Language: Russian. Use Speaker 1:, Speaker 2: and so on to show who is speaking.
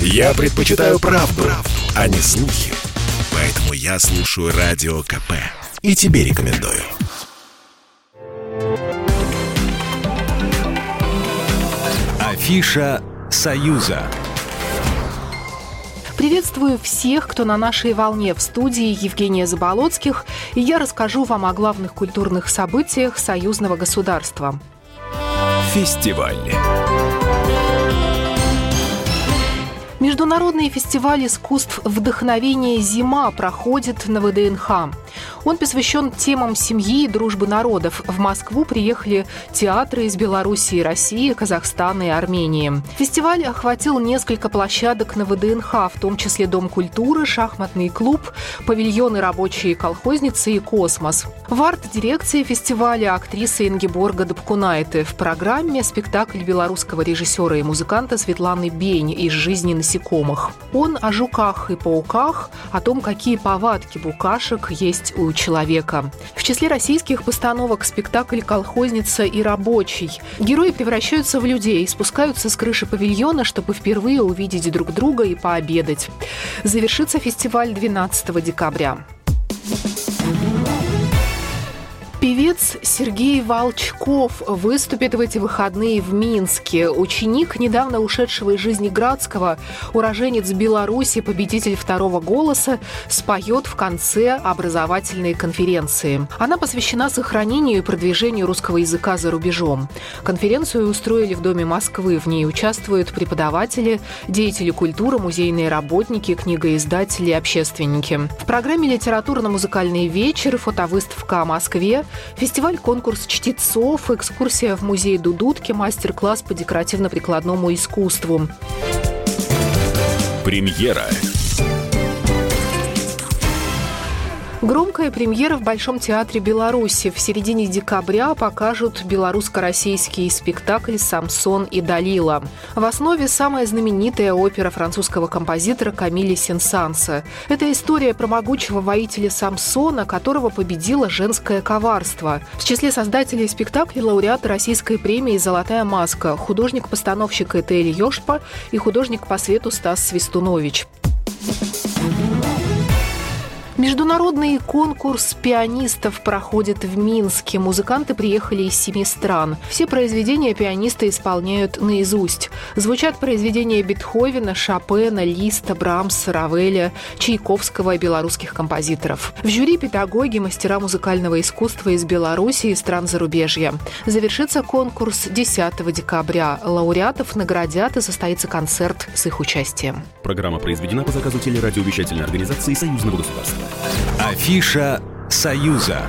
Speaker 1: Я предпочитаю правду, правду, а не слухи. Поэтому я слушаю Радио КП. И тебе рекомендую.
Speaker 2: Афиша «Союза».
Speaker 3: Приветствую всех, кто на нашей волне в студии Евгения Заболоцких, и я расскажу вам о главных культурных событиях союзного государства.
Speaker 2: Фестиваль.
Speaker 3: Международный фестиваль искусств «Вдохновение зима» проходит на ВДНХ. Он посвящен темам семьи и дружбы народов. В Москву приехали театры из Белоруссии, России, Казахстана и Армении. Фестиваль охватил несколько площадок на ВДНХ, в том числе Дом культуры, шахматный клуб, павильоны рабочие колхозницы и космос. В арт-дирекции фестиваля актриса Ингеборга Дабкунайте. В программе спектакль белорусского режиссера и музыканта Светланы Бень из жизни насекомых. Он о жуках и пауках, о том, какие повадки букашек есть у человека. В числе российских постановок спектакль «Колхозница и рабочий». Герои превращаются в людей, спускаются с крыши павильона, чтобы впервые увидеть друг друга и пообедать. Завершится фестиваль 12 декабря. Певец Сергей Волчков выступит в эти выходные в Минске. Ученик недавно ушедшего из жизни Градского, уроженец Беларуси, победитель второго голоса, споет в конце образовательной конференции. Она посвящена сохранению и продвижению русского языка за рубежом. Конференцию устроили в Доме Москвы. В ней участвуют преподаватели, деятели культуры, музейные работники, книгоиздатели, общественники. В программе «Литературно-музыкальный вечер», фотовыставка о Москве, Фестиваль-конкурс чтецов, экскурсия в музей Дудутки, мастер-класс по декоративно-прикладному искусству.
Speaker 2: Премьера.
Speaker 3: Громкая премьера в Большом театре Беларуси. В середине декабря покажут белорусско-российский спектакль «Самсон и Далила». В основе самая знаменитая опера французского композитора Камиля Сенсанса. Это история про могучего воителя Самсона, которого победило женское коварство. В числе создателей спектакля лауреаты российской премии «Золотая маска», художник-постановщик Этель Йошпа и художник по свету Стас Свистунович. Международный конкурс пианистов проходит в Минске. Музыканты приехали из семи стран. Все произведения пианисты исполняют наизусть. Звучат произведения Бетховена, Шопена, Листа, Брамса, Равеля, Чайковского и белорусских композиторов. В жюри педагоги, мастера музыкального искусства из Беларуси и стран зарубежья. Завершится конкурс 10 декабря. Лауреатов наградят и состоится концерт с их участием.
Speaker 2: Программа произведена по заказу телерадиовещательной организации Союзного государства. Афиша «Союза».